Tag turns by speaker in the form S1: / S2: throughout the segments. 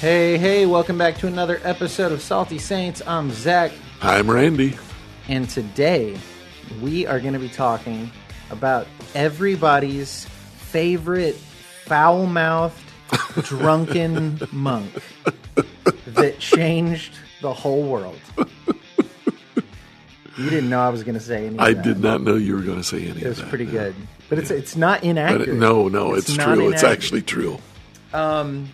S1: Hey, hey, welcome back to another episode of Salty Saints. I'm Zach,
S2: I'm Randy.
S1: and today we are going to be talking about everybody's favorite foul mouthed, drunken monk that changed the whole world. You didn't know I was going to say any of
S2: I
S1: that.
S2: did not know you were going to say anything.
S1: It
S2: of
S1: was pretty good. But it's it's not inaccurate.
S2: it- no, no, it's,
S1: not
S2: true. It's actually true.
S1: Um,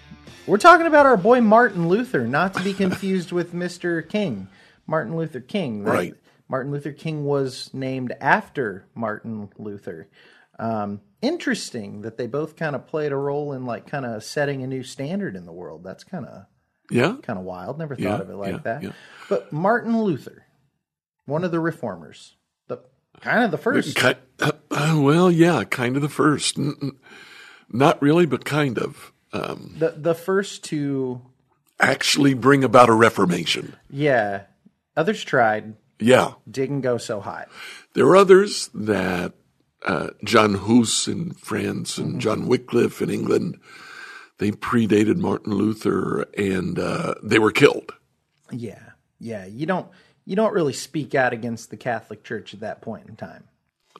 S1: We're talking about our boy Martin Luther, not to be confused with Mr. King. Martin Luther King. That-
S2: Right.
S1: Martin Luther King was named after Martin Luther. Um, interesting that they both kind of played a role in like kind of setting a new standard in the world. That's kind of
S2: Yeah.
S1: kind of wild. Never thought
S2: Yeah,
S1: of it like
S2: yeah,
S1: that.
S2: yeah.
S1: But Martin Luther, one of the reformers, the kind of the first.
S2: Ki- uh, well, yeah, kind of the first. Not really, but kind of. Um,
S1: the the first to
S2: actually bring about a reformation.
S1: yeah. Others tried,
S2: Yeah.
S1: didn't go so hot.
S2: There are others that uh, John Hus in France and John Wycliffe in England, they predated Martin Luther and uh, they were killed.
S1: Yeah, yeah. You don't you don't really speak out against the Catholic Church at that point in time.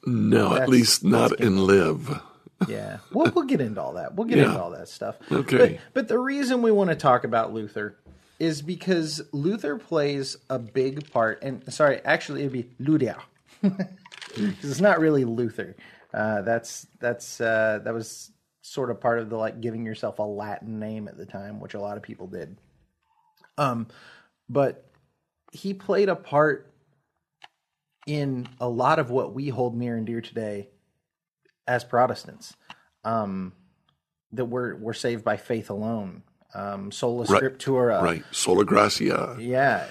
S2: No, at least not in live.
S1: Yeah, we'll we'll get into all that. We'll get
S2: Yeah.
S1: into all that stuff.
S2: Okay.
S1: But, but the reason we want to talk about Luther is because Luther plays a big part. And sorry, actually, it'd be Luder because it's not really Luther. Uh, that's that's uh, that was sort of part of the like giving yourself a Latin name at the time, which a lot of people did. Um, but he played a part in a lot of what we hold near and dear today as Protestants. Um, that we're we're saved by faith alone. Um, sola
S2: Right.
S1: scriptura.
S2: Right. Sola Gratia.
S1: Yeah,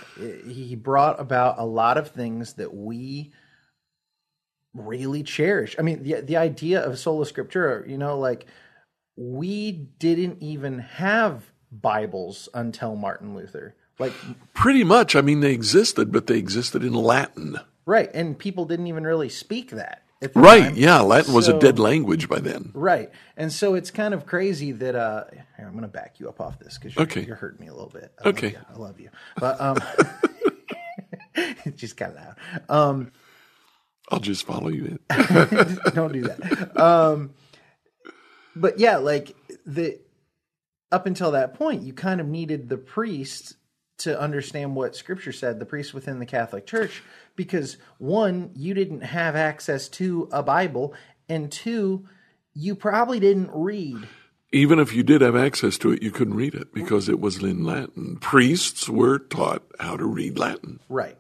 S1: he brought about a lot of things that we really cherish. I mean, the the idea of sola scriptura, you know, like we didn't even have Bibles until Martin Luther. Like
S2: Pretty much. I mean, they existed, but they existed in Latin.
S1: right, and people didn't even really speak that.
S2: Right.
S1: time.
S2: Yeah. Latin was a dead language by then.
S1: Right. And so it's kind of crazy that uh here, I'm going to back you up off this cuz you're,
S2: Okay.
S1: you're hurting me a little bit. I
S2: Okay.
S1: Love. I love you. But um just of loud. Um
S2: I'll just follow you in.
S1: don't do that. Um but yeah, like the up until that point, you kind of needed the priest to understand what scripture said, the priests within the Catholic Church, because one, you didn't have access to a Bible, and two, you probably didn't read
S2: Even if you did have access to it, you couldn't read it because it was in Latin. Priests were taught how to read Latin.
S1: Right,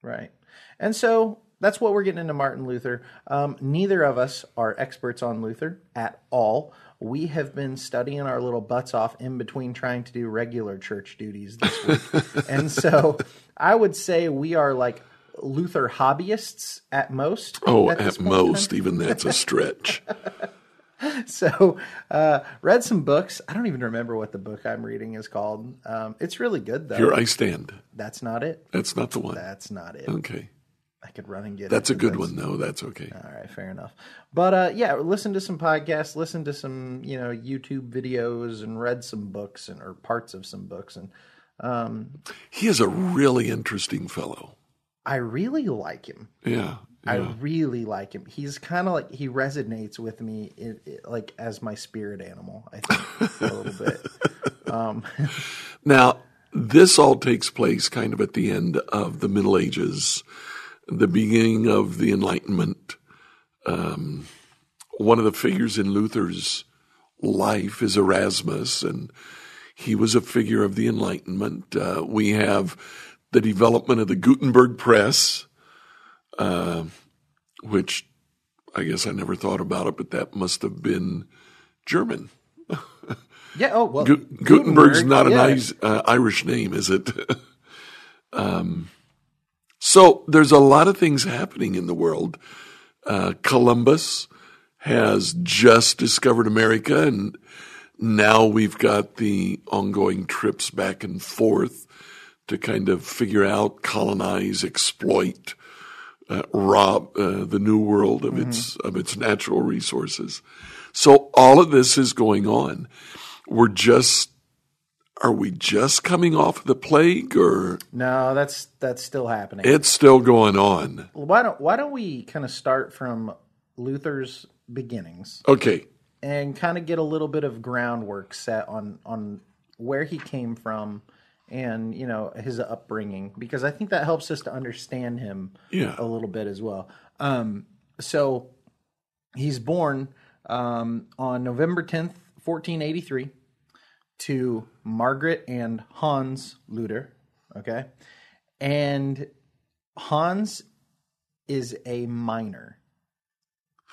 S1: right. And so that's what we're getting into Martin Luther. Um, neither of us are experts on Luther at all. We have been studying our little butts off in between trying to do regular church duties this week. and so I would say we are like Luther hobbyists at most.
S2: Oh,
S1: at,
S2: at
S1: point in time.
S2: most, even that's a stretch.
S1: So, uh, read some books. I don't even remember what the book I'm reading is called. Um, it's really good, though.
S2: Here I stand.
S1: That's not it.
S2: That's not the one.
S1: That's not it.
S2: Okay.
S1: I could run and get it.
S2: That's a good
S1: that's-
S2: one, though. That's okay.
S1: All right, fair enough. But uh, yeah, listen to some podcasts, listen to some you know YouTube videos, and read some books and or parts of some books, and um,
S2: He is a really interesting fellow.
S1: I really like him.
S2: Yeah.
S1: I really like him. He's kind of like he resonates with me, it, it- like as my spirit animal. I think a little bit.
S2: Um, Now, this all takes place kind of at the end of the Middle Ages, the beginning of the Enlightenment. Um, one of the figures in Luther's life is Erasmus, and he was a figure of the Enlightenment. Uh, we have the development of the Gutenberg press, uh, which I guess I never thought about it, but that must have been German.
S1: Yeah. Oh well,
S2: Gu- Gutenberg's
S1: Gutenberg,
S2: not an
S1: yeah.
S2: Is- uh, Irish name, is it? um, so there's a lot of things happening in the world. Uh, Columbus has just discovered America, and now we've got the ongoing trips back and forth to kind of figure out, colonize, exploit, uh, rob uh, the new world of its of its natural resources. So all of this is going on. We're just are we just coming off the plague or
S1: No, that's that's still happening.
S2: it's still going on?
S1: why don't why don't we kind of start from Luther's beginnings
S2: Okay.
S1: and kind of get a little bit of groundwork set on on where he came from and you know his upbringing because I think that helps us to understand him
S2: Yeah.
S1: a little bit as well. Um, so he's born um, on November tenth, fourteen eighty three, to Margaret and Hans Luder. Okay, and Hans is a miner.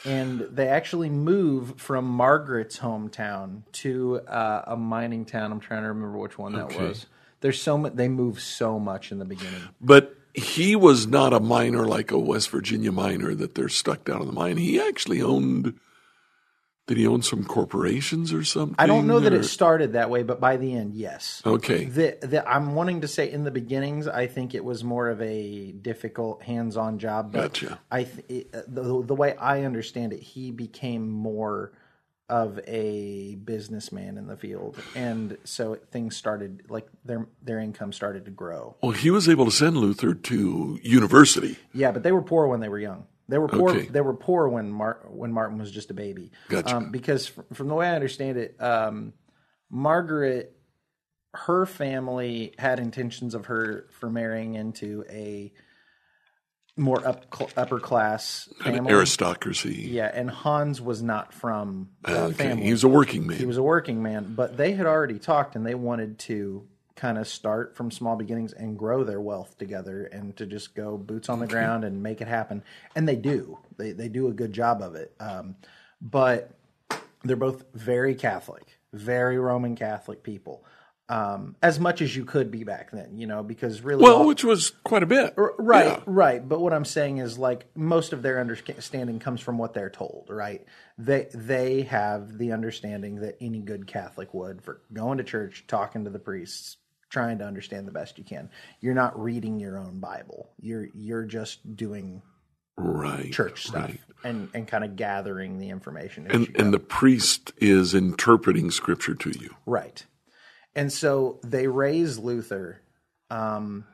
S1: And they actually move from Margaret's hometown to uh, a mining town. I'm trying to remember which one that
S2: Okay.
S1: was. There's so much. They move so much in the beginning.
S2: But he was not a miner like a West Virginia miner that they're stuck down in the mine. He actually owned. Did he own some corporations or something?
S1: I don't know that it started that way, but by the end, yes.
S2: Okay.
S1: The, the, I'm wanting to say in the beginnings, I think it was more of a difficult hands-on job. But
S2: Gotcha.
S1: I th- it, uh, the, the way I understand it, he became more of a businessman in the field, and so things started like their their income started to grow.
S2: Well, he was able to send Luther to university.
S1: Yeah, but they were poor when they were young. They were poor.
S2: Okay.
S1: They were poor when Mar- when Martin was just a baby.
S2: Gotcha.
S1: Um, because fr- from the way I understand it, um, Margaret, her family had intentions of her for marrying into a more up cl- upper class family.
S2: aristocracy.
S1: yeah, and Hans was not from that
S2: Okay.
S1: family.
S2: He was a working man.
S1: He was a working man, but they had already talked and they wanted to kind of start from small beginnings and grow their wealth together and to just go boots on the ground and make it happen. And they do. They they do a good job of it. Um, but they're both very Catholic, very Roman Catholic people. Um, as much as you could be back then, you know, because really
S2: well,
S1: all-
S2: which was quite a bit.
S1: Right,
S2: Yeah.
S1: right. But what I'm saying is like most of their understanding comes from what they're told, right? They they have the understanding that any good Catholic would for going to church, talking to the priests, trying to understand the best you can. You're not reading your own Bible. You're you're just doing
S2: Right.
S1: church stuff
S2: right.
S1: and and kind of gathering the information.
S2: And and the priest is interpreting scripture to you.
S1: Right. And so they raise Luther um,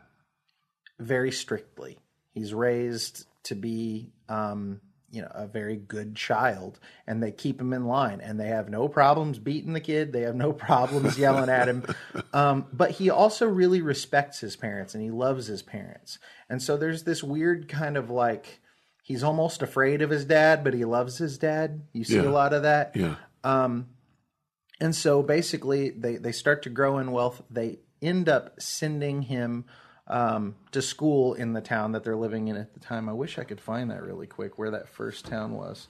S1: very strictly. He's raised to be, um, you know, a very good child, and they keep him in line, and they have no problems beating the kid. They have no problems yelling at him. Um, but he also really respects his parents, and he loves his parents. And so there's this weird kind of like he's almost afraid of his dad, but he loves his dad. You see
S2: Yeah.
S1: a lot of that.
S2: Yeah.
S1: Um and so basically, they, they start to grow in wealth. They end up sending him um, to school in the town that they're living in at the time. I wish I could find that really quick, where that first town was.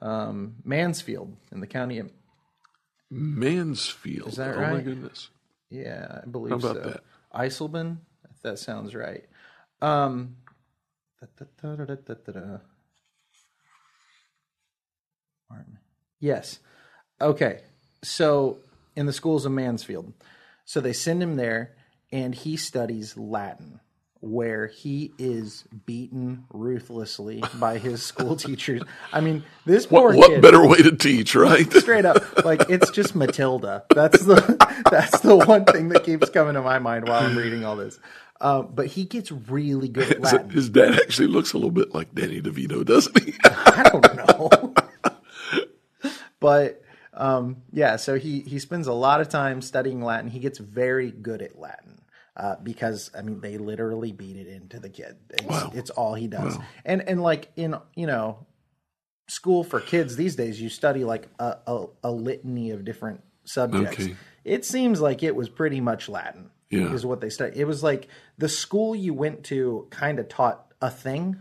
S1: Um, Mansfield in the county of,
S2: Mansfield.
S1: Is that
S2: oh my goodness.
S1: yeah, I believe
S2: How about
S1: so.
S2: that?
S1: Eisleben, if that sounds right. Um. Martin. Yes. Okay. So in the schools of Mansfield. So they send him there and he studies Latin where he is beaten ruthlessly by his school teachers. I mean, this poor
S2: What, what
S1: kid
S2: better way to teach, right?
S1: straight up like it's just Matilda. That's the that's the one thing that keeps coming to my mind while I'm reading all this. Uh, but he gets really good at Latin.
S2: His dad actually looks a little bit like Danny DeVito, doesn't he?
S1: I don't know. but um, yeah, so he he spends a lot of time studying Latin. He gets very good at Latin uh, because I mean they literally beat it into the kid. It's, it's all he does. And and like in you know school for kids these days, you study like a, a, a litany of different subjects.
S2: Okay.
S1: It seems like it was pretty much Latin.
S2: Yeah.
S1: is what they study. It was like the school you went to kind of taught a thing,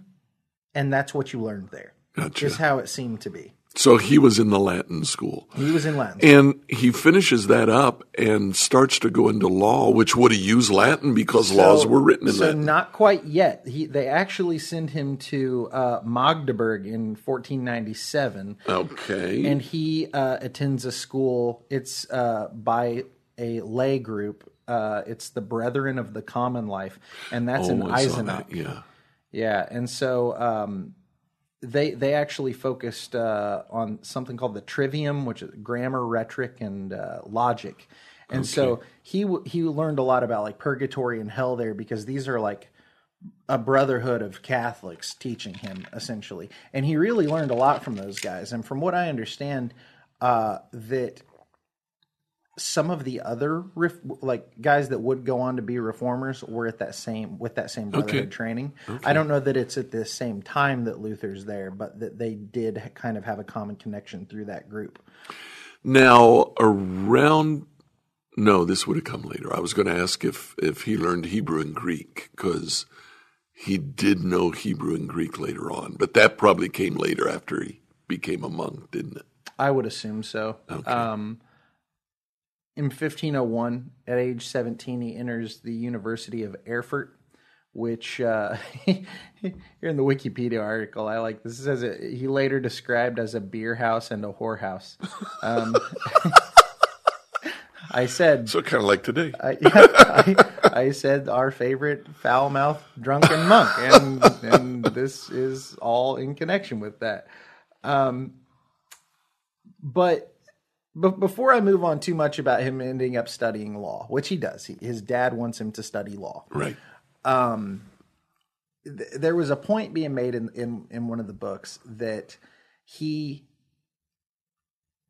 S1: and that's what you learned there.
S2: Gotcha.
S1: Is how it seemed to be.
S2: So he was in the Latin school.
S1: He was in Latin.
S2: And he finishes that up and starts to go into law, which would have used Latin because laws were written in
S1: so
S2: Latin.
S1: not quite yet. He they actually send him to uh, Magdeburg in 1497,
S2: Okay.
S1: and he uh, attends a school. It's uh, by a lay group. Uh, it's the Brethren of the Common Life, and that's in
S2: Oh, I saw
S1: Eisenach.
S2: that, Yeah.
S1: Yeah, and so um, they they actually focused uh, on something called the trivium, which is grammar, rhetoric, and uh, logic. And so he w- he learned a lot about like purgatory and hell there because these are like a brotherhood of Catholics teaching him essentially, and he really learned a lot from those guys. And from what I understand, uh, that some of the other ref- like guys that would go on to be reformers were at that same with that same brotherhood
S2: Okay.
S1: training. I don't know that it's at the same time that Luther's there, but that they did kind of have a common connection through that group.
S2: Now, around no, this would have come later. I was going to ask if if he learned Hebrew and Greek because he did know Hebrew and Greek later on, but that probably came later after he became a monk, didn't it?
S1: I would assume so. Um, in 1501, at age 17, he enters the University of Erfurt, which uh, here in the Wikipedia article, I like this. Says it, he later described as a beer house and a whorehouse. Um, I said,
S2: So kind of like today.
S1: I, yeah, I, I said our favorite foul mouthed drunken monk, and and this is all in connection with that. Um, but but before I move on too much about him ending up studying law, which he does, he, his dad wants him to study law.
S2: right.
S1: Th- there was a point being made in, in in one of the books that he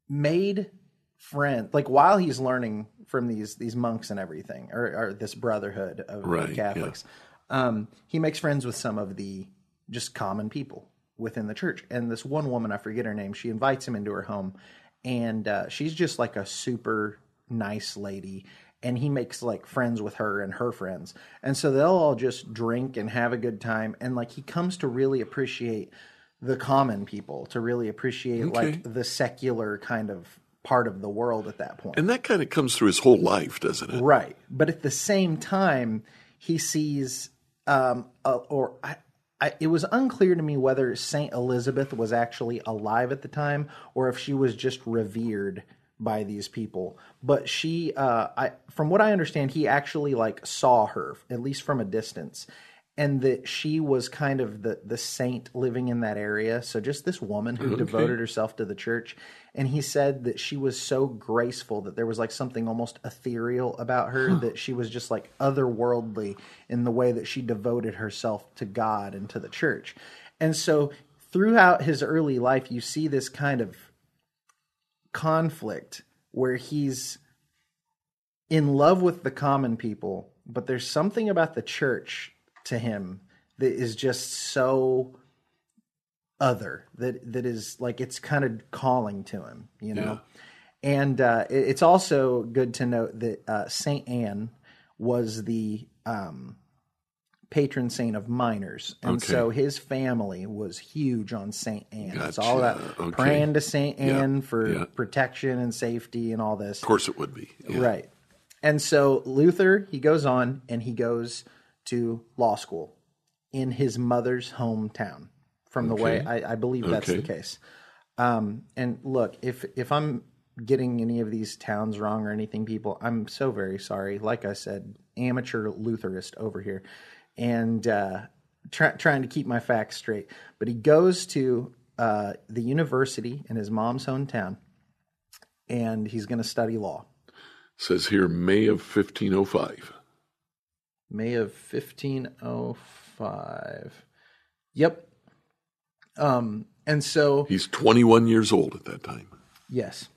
S1: made friends like while he's learning from these these monks and everything or, or this brotherhood of,
S2: Right, yeah.
S1: catholics um he makes friends with some of the just common people within the church and this one woman i forget her name she invites him into her home and uh, she's just like a super nice lady and he makes like friends with her and her friends and so they'll all just drink and have a good time and like he comes to really appreciate the common people to really appreciate like the secular kind of part of the world at that point
S2: And that kind of comes through his whole life, doesn't it?
S1: Right. But at the same time, he sees, um, uh, or I, I, it was unclear to me whether Saint Elizabeth was actually alive at the time or if she was just revered by these people. But she, uh, I, from what I understand, he actually like saw her at least from a distance. And that she was kind of the the saint living in that area. So just this woman who devoted herself to the church. And he said that she was so graceful that there was like something almost ethereal about her that she was just like otherworldly in the way that she devoted herself to God and to the church. And so throughout his early life, you see this kind of conflict where he's in love with the common people, but there's something about the church to him that is just so other that that is like it's kind of calling to him, you know. And uh, it- it's also good to note that uh, Saint Anne was the um, patron saint of miners, and
S2: Okay.
S1: so his family was huge on Saint Anne. It's all
S2: Gotcha.
S1: about
S2: Okay.
S1: praying to Saint Anne for
S2: yeah.
S1: protection and safety and all this.
S2: Of course, it would be. Yeah.
S1: Right. And so Luther, he goes on and he goes to law school in his mother's hometown. From the way I, I believe that's the case. Um, and look, if if I'm getting any of these towns wrong or anything, people, I'm so very sorry. Like I said, amateur Lutherist over here, and uh, try, trying to keep my facts straight. But he goes to uh, the university in his mom's hometown, and he's going to study law.
S2: Says here, May of 1505.
S1: May of 1505. Yep. Um, and so,
S2: He's 21 years old at that time.
S1: yes.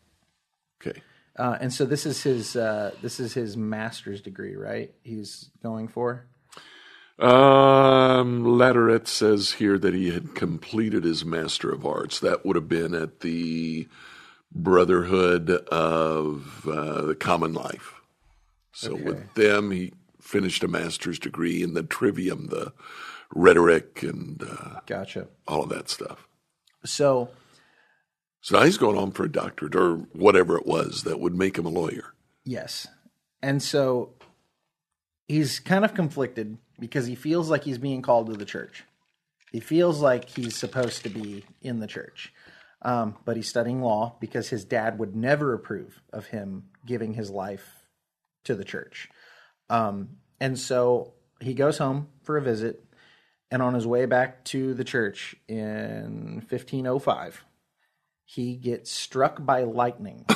S2: Okay.
S1: Uh, and so this is his uh, this is his master's degree, right? He's going for.
S2: Um, Latourette says here that he had completed his Master of Arts. That would have been at the Brotherhood of uh, the Common Life. So with them, he finished a master's degree in the trivium, the rhetoric, and uh,
S1: Gotcha.
S2: all of that stuff.
S1: So
S2: So now he's going on for a doctorate or whatever it was that would make him a lawyer.
S1: yes, and so he's kind of conflicted because he feels like he's being called to the church. He feels like he's supposed to be in the church, um, but he's studying law because his dad would never approve of him giving his life to the church. Um, and so he goes home for a visit, and on his way back to the church in 1505, he gets struck by lightning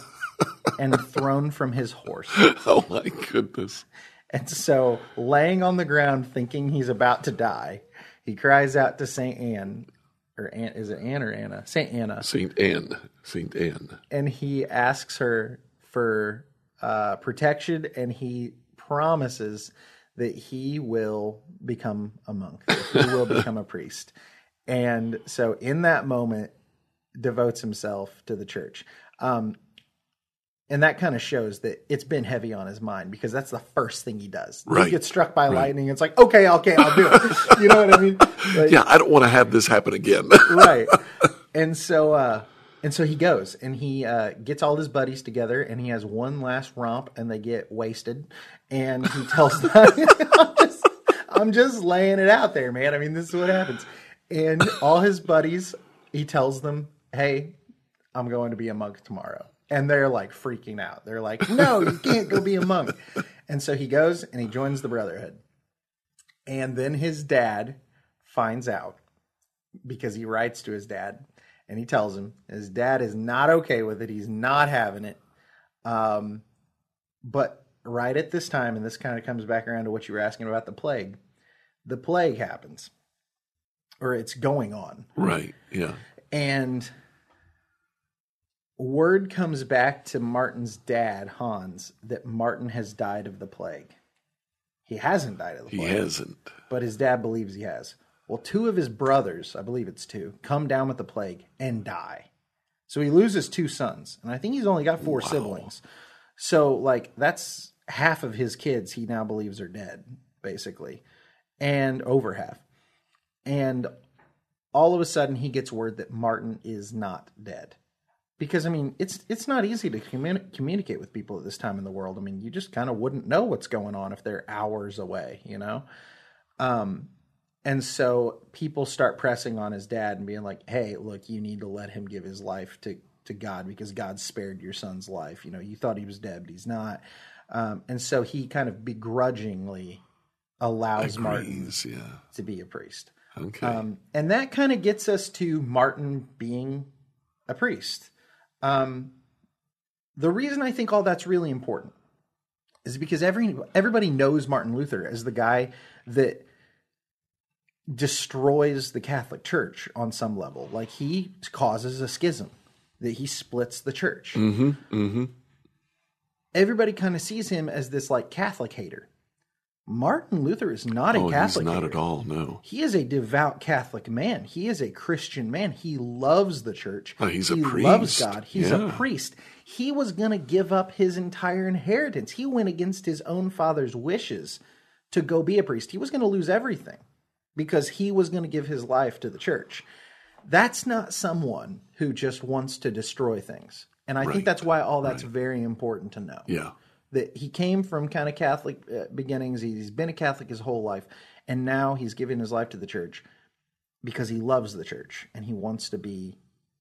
S1: and thrown from his horse.
S2: Oh my goodness.
S1: And so, laying on the ground, thinking he's about to die, he cries out to Saint Anne, or Anne, is it Anne or Anna? Saint Anna,
S2: Saint Anne. Saint Anne.
S1: and he asks her for uh, protection, and he promises that he will become a monk, that he will become a priest. And so, in that moment, devotes himself to the church. Um, and that kind of shows that it's been heavy on his mind because that's the first thing he does. He gets struck by lightning. It's like, okay, okay, I'll do it. you know what I mean? Like,
S2: Yeah, I don't want to have this happen again.
S1: right. And so, uh, and so he goes and he uh, gets all his buddies together and he has one last romp and they get wasted. And he tells them, I'm, just, I'm just laying it out there, man. I mean, this is what happens. And all his buddies, he tells them, hey, I'm going to be a monk tomorrow. And they're like freaking out. They're like, no, you can't go be a monk. And so he goes and he joins the Brotherhood. And then his dad finds out because he writes to his dad and he tells him his dad is not okay with it. He's not having it. Um, but right at this time, and this kind of comes back around to what you were asking about the plague, the plague happens or it's going on.
S2: right. Yeah.
S1: And word comes back to Martin's dad, Hans, that Martin has died of the plague. He hasn't died of the plague.
S2: He hasn't.
S1: but his dad believes he has. Well, two of his brothers, I believe it's two, come down with the plague and die. So he loses two sons, and I think he's only got four siblings. So, like, that's half of his kids he now believes are dead, basically, and over half. And all of a sudden, he gets word that Martin is not dead. Because I mean, it's it's not easy to communi- communicate with people at this time in the world. I mean, you just kind of wouldn't know what's going on if they're hours away, you know. Um, and so people start pressing on his dad and being like, "Hey, look, you need to let him give his life to to God because God spared your son's life. You know, you thought he was dead, but he's not." Um, and so he kind of begrudgingly allows Martin
S2: yeah.
S1: to be a priest.
S2: Okay.
S1: Um, and that kind of gets us to Martin being a priest. Um, the reason I think all that's really important is because every everybody knows Martin Luther as the guy that destroys the Catholic Church on some level. Like he causes a schism, that he splits the church.
S2: mm-hmm. Mm-hmm.
S1: Everybody kind of sees him as this like Catholic hater. Martin Luther is not a
S2: Oh, he's
S1: Catholic
S2: not
S1: hater.
S2: at all. No.
S1: He is a devout Catholic man. He is a Christian man. He loves the church.
S2: Oh, he's a
S1: he
S2: priest.
S1: loves God. He's a priest. He was going to give up his entire inheritance. He went against his own father's wishes to go be a priest. He was going to lose everything because he was going to give his life to the church. That's not someone who just wants to destroy things. And I think that's why all that's very important to know
S2: Yeah.
S1: that he came from kind of Catholic uh, beginnings. He's been a Catholic his whole life, and now he's giving his life to the church because he loves the church and he wants to be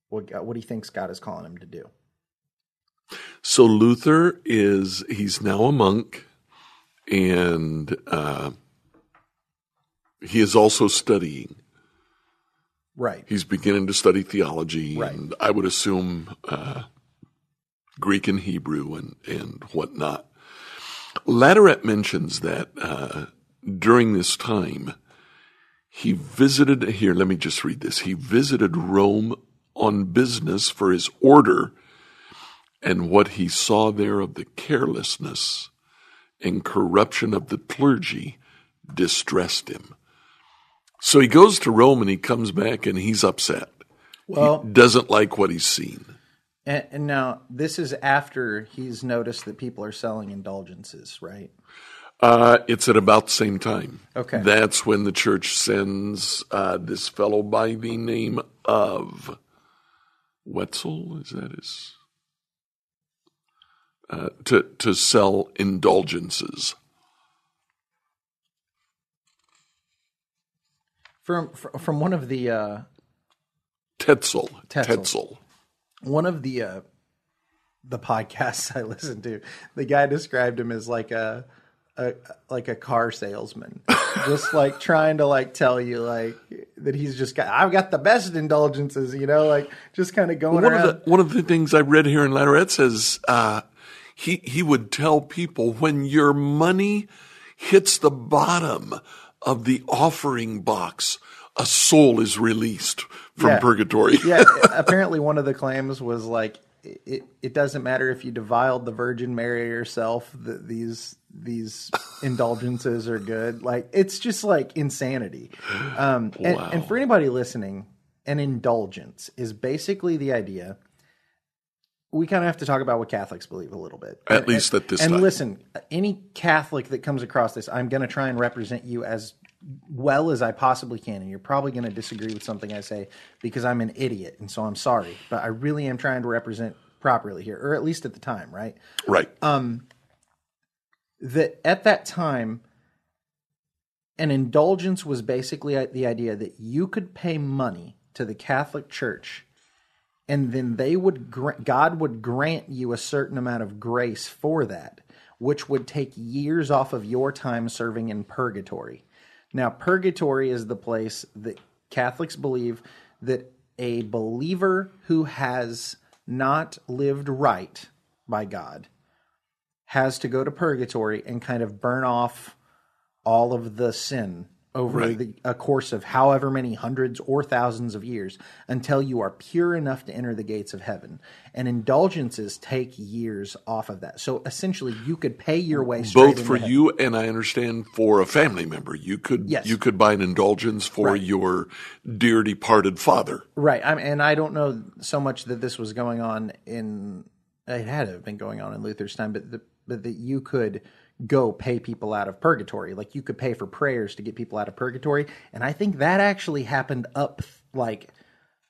S1: what God- what he thinks God is calling him to do.
S2: So Luther is he's now a monk, and uh, he is also studying.
S1: Right.
S2: He's beginning to study theology,
S1: Right.
S2: and I would assume uh, Greek and Hebrew and and whatnot. Latourette mentions that uh, during this time, he visited. Here, let me just read this. He visited Rome on business for his order, and what he saw there of the carelessness and corruption of the clergy distressed him. So he goes to Rome and he comes back and he's upset.
S1: Well, he
S2: Doesn't like what he's seen.
S1: and, and now this is after he's noticed that people are selling indulgences, right?
S2: Uh, it's at about the same time.
S1: Okay.
S2: That's when the church sends uh, this fellow by the name of Wetzel. Is that his? Uh, to to sell indulgences.
S1: From from one of the uh,
S2: Tetzel.
S1: Tetzel.
S2: Tetzel.
S1: one of the uh, the podcasts I listened to, the guy described him as like a, a like a car salesman, just like trying to like tell you like that he's just got I've got the best indulgences, you know, like just kind of going
S2: One
S1: around.
S2: of the one of the things I read here in Latourette says uh, he he would tell people when your money hits the bottom of the offering box, a soul is released from
S1: Yeah.
S2: purgatory.
S1: yeah, apparently one of the claims was like it, it doesn't matter if you defiled the Virgin Mary yourself. That these these indulgences are good. Like it's just like insanity. Um, and,
S2: Wow.
S1: and for anybody listening, an indulgence is basically the idea. We kind of have to talk about what Catholics believe a little bit.
S2: At
S1: And-
S2: least at this
S1: and
S2: time.
S1: listen, any Catholic that comes across this, I'm going to try and represent you as well as I possibly can. And you're probably going to disagree with something I say because I'm an idiot. And so I'm sorry. But I really am trying to represent properly here, or at least at the time, right?
S2: Right.
S1: Um, that at that time, an indulgence was basically the idea that you could pay money to the Catholic Church and then they would God would grant you a certain amount of grace for that, which would take years off of your time serving in purgatory. Now, purgatory is the place that Catholics believe that a believer who has not lived right by God has to go to purgatory and kind of burn off all of the sin over
S2: Right.
S1: the, a course of however many hundreds or thousands of years until you are pure enough to enter the gates of heaven. And indulgences take years off of that. So essentially, you could pay your way
S2: Both for
S1: heaven.
S2: you and I understand for a family member. You could
S1: Yes.
S2: you could buy an indulgence for
S1: Right.
S2: your dear departed father.
S1: Right. I'm, and I don't know so much that this was going on in, it had to have been going on in Luther's time, but, the, but that you could go pay people out of purgatory. Like you could pay for prayers to get people out of purgatory. And I think that actually happened up like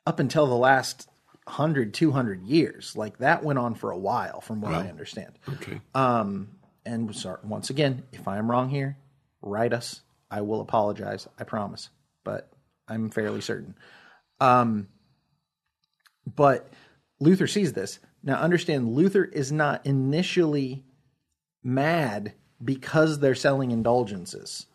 S1: up until the last 100, 200 years. Like that went on for a while from what I understand.
S2: Okay.
S1: Um and sorry, once again, if I am wrong here, write us. I will apologize. I promise. But I'm fairly certain. Um, but Luther sees this. Now, understand, Luther is not initially mad because they're selling indulgences.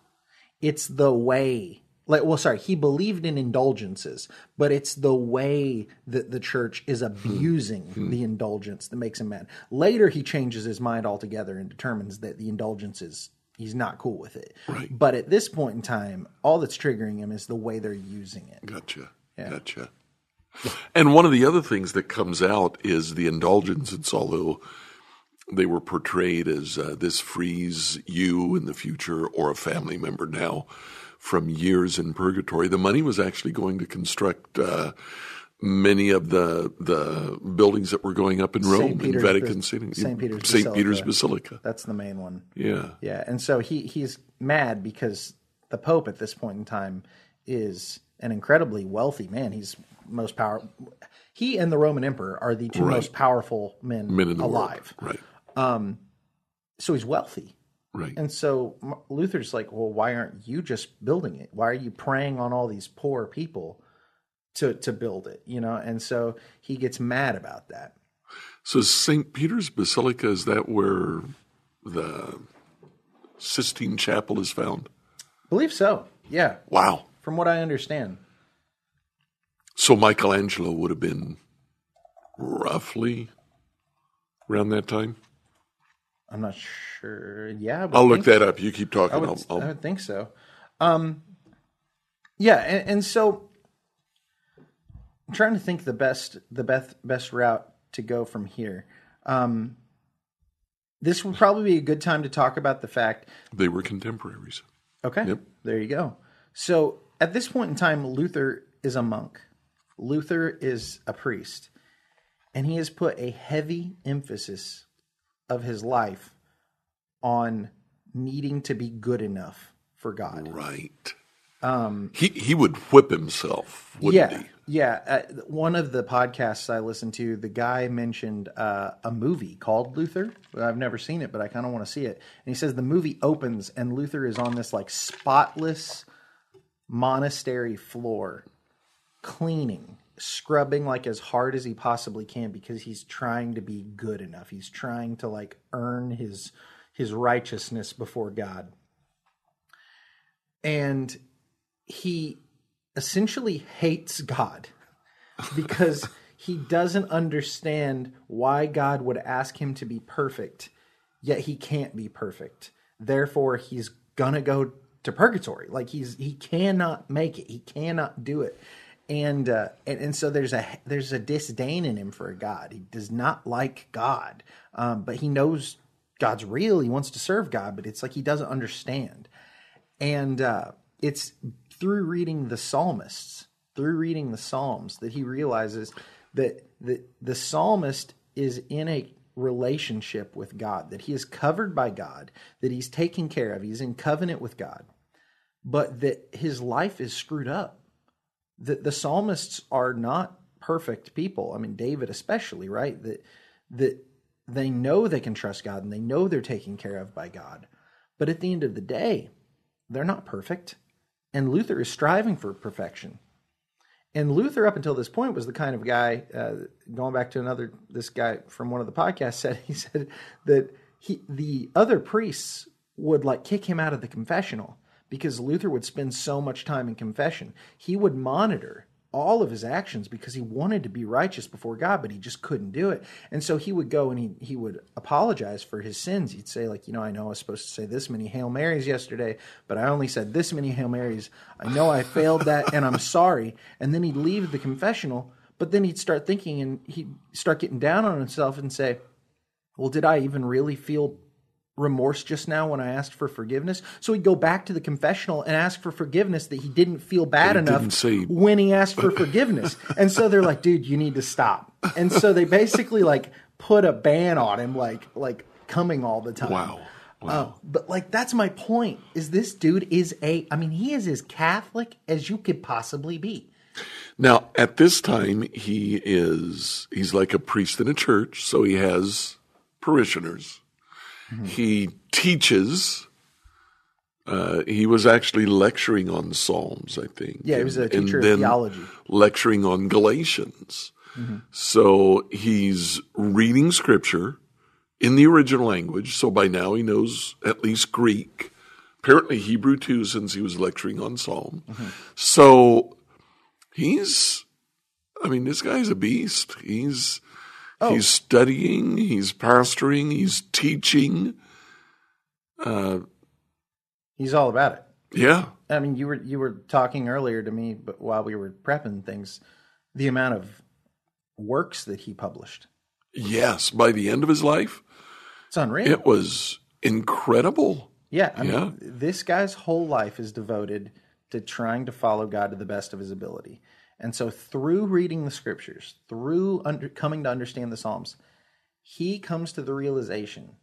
S1: It's the way. Like, well, sorry, he believed in indulgences, but it's the way that the church is hmm. abusing hmm. the indulgence that makes him mad. Later, he changes his mind altogether and determines that the indulgence is he's not cool with it.
S2: Right.
S1: But at this point in time, all that's triggering him is the way they're using it.
S2: Gotcha. Gotcha. And one of the other things that comes out is the indulgences, although they were portrayed as uh, this frees you in the future or a family member now from years in purgatory. The money was actually going to construct uh, many of the the buildings that were going up in Rome, in Vatican City,
S1: St. Peter's
S2: St. Peter's
S1: Basilica.
S2: Basilica.
S1: That's the main one.
S2: Yeah.
S1: Yeah, and so he he's mad because the Pope at this point in time is an incredibly wealthy man. He's most power. He and the Roman Emperor are the two
S2: Right.
S1: most powerful men,
S2: Men in the
S1: alive.
S2: world. Right.
S1: Um, so he's wealthy,
S2: Right.
S1: and so Luther's like, well, why aren't you just building it? Why are you preying on all these poor people to to build it? You know, and so he gets mad about that.
S2: So St. Peter's Basilica is that where the Sistine Chapel is found?
S1: believe so. Yeah,
S2: Wow.
S1: from what I understand.
S2: So Michelangelo would have been roughly around that time.
S1: I'm not sure. Yeah,
S2: I'll look that up. You keep talking.
S1: I would,
S2: I'll, I'll,
S1: I would think so. Um, yeah, and, and so I'm trying to think the best the best best route to go from here. Um, this would probably be a good time to talk about the fact.
S2: they were contemporaries.
S1: Okay,
S2: Yep.
S1: there you go. So at this point in time, Luther is a monk. Luther is a priest, and he has put a heavy emphasis of his life on needing to be good enough for God.
S2: Right. Um, he he would whip himself, wouldn't
S1: yeah,
S2: he?
S1: yeah. Uh, one of the podcasts I listened to, the guy mentioned uh, a movie called Luther. I've never seen it, but I kind of want to see it. And he says the movie opens and Luther is on this like spotless monastery floor, cleaning, scrubbing like as hard as he possibly can because he's trying to be good enough. He's trying to like earn his his righteousness before God. And he essentially hates God because he doesn't understand why God would ask him to be perfect, yet he can't be perfect. Therefore, he's gonna go to purgatory. Like he's he cannot make it. He cannot do it. And, uh, and and so there's a there's a disdain in him for God. He does not like God, um, but he knows God's real. He wants to serve God, but it's like he doesn't understand. And uh, it's through reading the psalmists, through reading the Psalms, that he realizes that the, the psalmist is in a relationship with God, that he is covered by God, that he's taken care of, he's in covenant with God, but that his life is screwed up. That the psalmists are not perfect people. I mean, David especially, right? That that they know they can trust God and they know they're taken care of by God. But at the end of the day, they're not perfect. And Luther is striving for perfection. And Luther, up until this point, was the kind of guy. Uh, going back to another, this guy from one of the podcasts said he said that he the other priests would like kick him out of the confessional because Luther would spend so much time in confession. He would monitor all of his actions because he wanted to be righteous before God, but he just couldn't do it. And so he would go and he, he would apologize for his sins. He'd say, like, you know, I know I was supposed to say this many Hail Marys yesterday, but I only said this many Hail Marys. I know I failed that and I'm sorry. And then he'd leave the confessional, but then he'd start thinking and he'd start getting down on himself and say, well, did I even really feel remorse just now when I asked for forgiveness. So he'd go back to the confessional and ask for forgiveness that he didn't feel bad enough when he asked for forgiveness. And so they're like, dude, you need to stop. And so they basically like put a ban on him, like like coming all the time.
S2: Wow.
S1: Uh, but like that's my point. Is this dude is a? I mean, he is as Catholic as you could possibly be.
S2: Now, at this time, he is he's like a priest in a church, so he has parishioners. Mm-hmm. He teaches. Uh, he was actually lecturing on Psalms, I think.
S1: Yeah, he was a teacher of theology.
S2: Lecturing on Galatians. Mm-hmm. So he's reading scripture in the original language. So by now he knows at least Greek. Apparently Hebrew too, since he was lecturing on Psalm. Mm-hmm. So he's, I mean, this guy's a beast. He's, he's studying, he's pastoring, he's teaching. Uh,
S1: He's all about it.
S2: yeah.
S1: I mean, you were you were talking earlier to me, but while we were prepping things, the amount of works that he published.
S2: Yes. By the end of his life,
S1: It's unreal.
S2: it was incredible.
S1: yeah, I mean,
S2: Yeah.
S1: this guy's whole life is devoted to trying to follow God to the best of his ability. And so, through reading the scriptures, through under, coming to understand the Psalms, he comes to the realization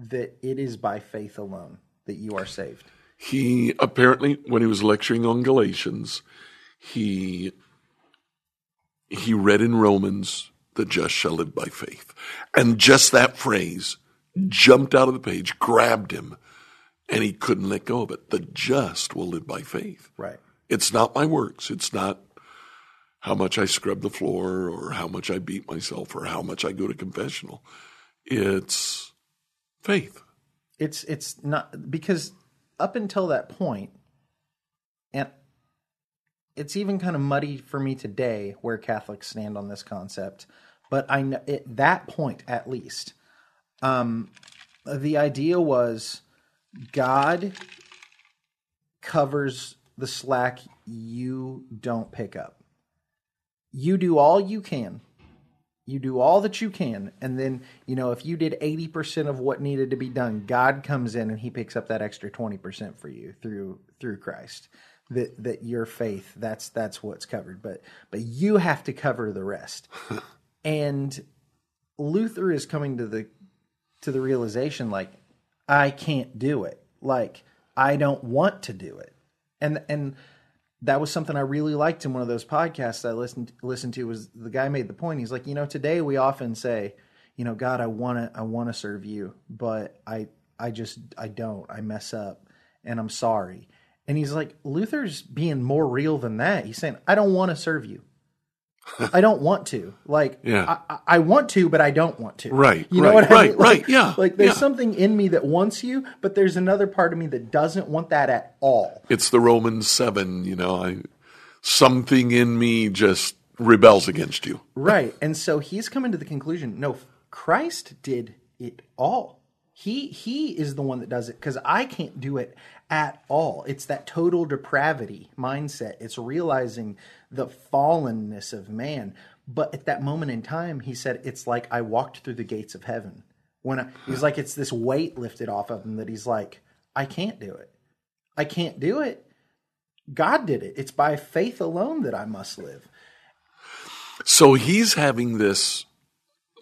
S1: that it is by faith alone that you are saved.
S2: He apparently, when he was lecturing on Galatians, he he read in Romans, "The just shall live by faith," and just that phrase jumped out of the page, grabbed him, and he couldn't let go of it. The just will live by faith.
S1: Right.
S2: It's not my works. It's not how much I scrub the floor or how much I beat myself or how much I go to confessional. It's faith.
S1: it's it's not because up until that point and it's even kind of muddy for me today where catholics stand on this concept but i know at that point at least um the idea was god covers the slack you don't pick up you do all you can. You do all that you can. And then you know if you did 80% of what needed to be done god comes in and he picks up that extra 20% for you through through christ. That that your faith that's that's what's covered. But but you have to cover the rest. And luther is coming to the to the realization like i can't do it. Like i don't want to do it. And and that was something I really liked in one of those podcasts I listened listened to was the guy made the point. He's like you know today we often say you know God I want to I want to serve you but I I just I don't. I mess up and I'm sorry. And he's like Luther's being more real than that. He's saying I don't want to serve you I don't want to like
S2: Yeah.
S1: I, I- want to but I don't want to
S2: Right,
S1: you know
S2: right,
S1: what I
S2: right,
S1: mean? Like-
S2: right, yeah,
S1: like there's
S2: yeah.
S1: something in me that wants you but there's another part of me that doesn't want that at all
S2: It's the Romans 7, you know, I, something in me just rebels against you.
S1: Right. And so he's coming to the conclusion, no, Christ did it all. He he is the one that does it cuz I can't do it at all. It's that total depravity mindset. It's realizing the fallenness of man. But at that moment in time, he said it's like I walked through the gates of heaven. When I, he's like it's this weight lifted off of him that he's like I can't do it. I can't do it. God did it. It's by faith alone that I must live.
S2: So he's having this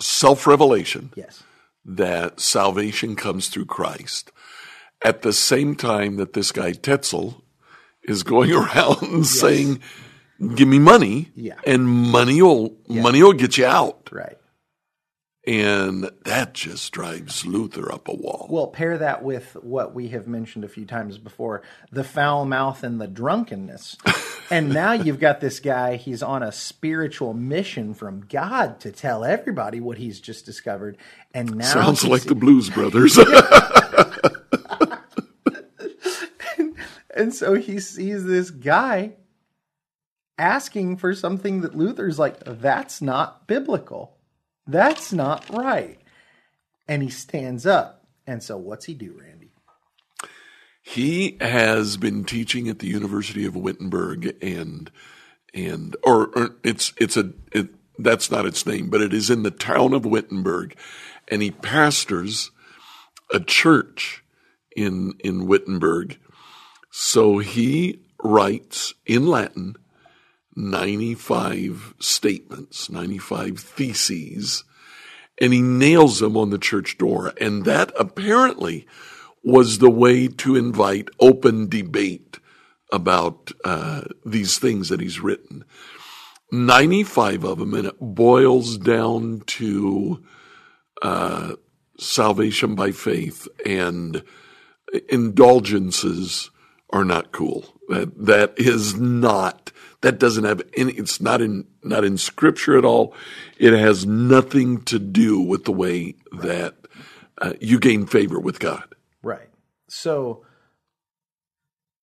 S2: self revelation
S1: Yes.
S2: that salvation comes through Christ at the same time that this guy Tetzel is going around saying, "Give me money,
S1: Yeah.
S2: and money will money will get you out,"
S1: Right.
S2: and that just drives Luther up a wall.
S1: Well, pair that with what we have mentioned a few times before the foul mouth and the drunkenness. and now you've got this guy, he's on a spiritual mission from God to tell everybody what he's just discovered. And now
S2: Sounds like the Blues Brothers.
S1: And so he sees this guy asking for something that Luther's like, that's not biblical. That's not right. And he stands up. And so what's he do, Randy?
S2: he has been teaching at the University of Wittenberg and and or, or it's it's a it, that's not its name, but it is in the town of Wittenberg, and he pastors a church in in Wittenberg. So he writes in Latin 95 statements, 95 theses, and he nails them on the church door. And that apparently was the way to invite open debate about uh, these things that he's written. 95 of them, and it boils down to uh, salvation by faith and indulgences are not cool. That that is not that doesn't have any it's not in not in scripture at all. It has nothing to do with the way that uh, you gain favor with God.
S1: Right. So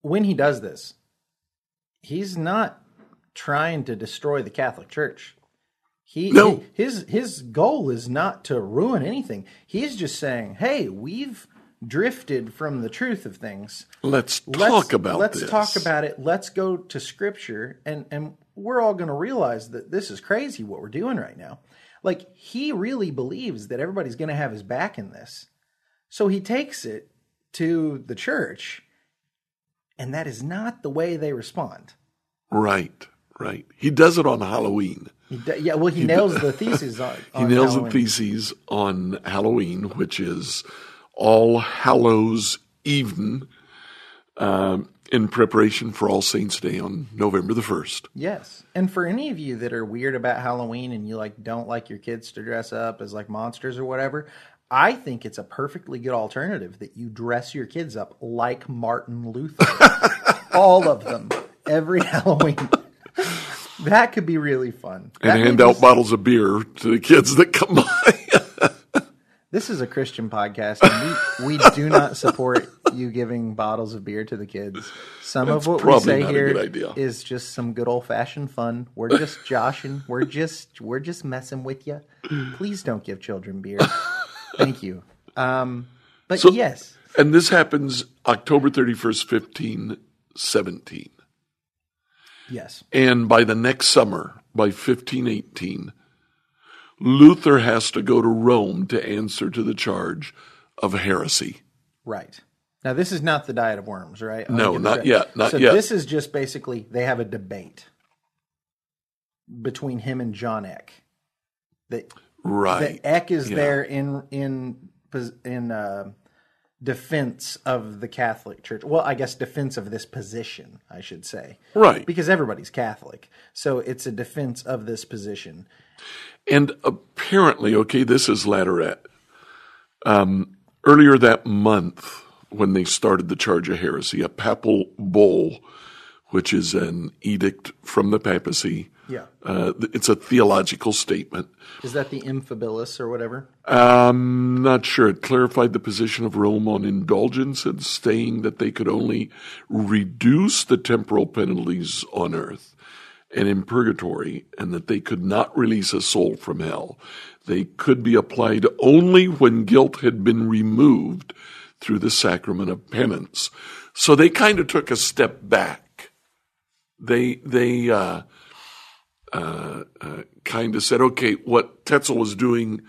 S1: when he does this, he's not trying to destroy the Catholic Church. He
S2: No.
S1: his his goal is not to ruin anything. He's just saying, "Hey, we've drifted from the truth of things.
S2: Let's
S1: Let's
S2: talk about
S1: let's
S2: this.
S1: talk about it. Let's go to scripture and and we're all going to realize that this is crazy what we're doing right now. Like he really believes that everybody's going to have his back in this. So he takes it to the church and that is not the way they respond.
S2: Right, right. He does it on Halloween.
S1: D- yeah, well, he, nails the thesis on.
S2: He nails
S1: Halloween.
S2: the theses on Halloween, which is All Hallows Even, um, in preparation for All Saints Day on November the 1st.
S1: Yes. And for any of you that are weird about Halloween and you like don't like your kids to dress up as like monsters or whatever, I think it's a perfectly good alternative that you dress your kids up like Martin Luther. All of them. Every Halloween. that could be really fun.
S2: And
S1: That
S2: hand out
S1: be-
S2: bottles of beer to the kids that come by.
S1: This is a Christian podcast, and we, we do not support you giving bottles of beer to the kids. Some of what we say here is just some good old fashioned fun. We're just joshing. We're just we're just messing with you. Please don't give children beer. Thank you. Um, but
S2: So-
S1: yes,
S2: and this happens October 31st, 1517.
S1: yes,
S2: And by the next summer, by 1518, Luther has to go to Rome to answer to the charge of heresy.
S1: right. Now this is not the diet of worms, right?
S2: No, not yet, not
S1: so
S2: yet.
S1: this is just basically they have a debate between him and John Eck. That
S2: Right.
S1: that Eck is
S2: Yeah.
S1: there in in in uh, defense of the Catholic Church. Well, I guess defense of this position, I should say,
S2: Right.
S1: because everybody's Catholic, so it's a defense of this position.
S2: And apparently, okay, this is Latourette. Um, earlier that month, when they started the charge of heresy, a papal bull, which is an edict from the papacy,
S1: Yeah,
S2: uh, it's a theological statement.
S1: is that the Infabilis or whatever?
S2: I'm not sure. It clarified the position of Rome on indulgences, saying that they could only reduce the temporal penalties on earth and in purgatory, and that they could not release a soul from hell. They could be applied only when guilt had been removed through the sacrament of penance. So they kind of took a step back. They they uh, uh, uh, kind of said, "Okay, what Tetzel was doing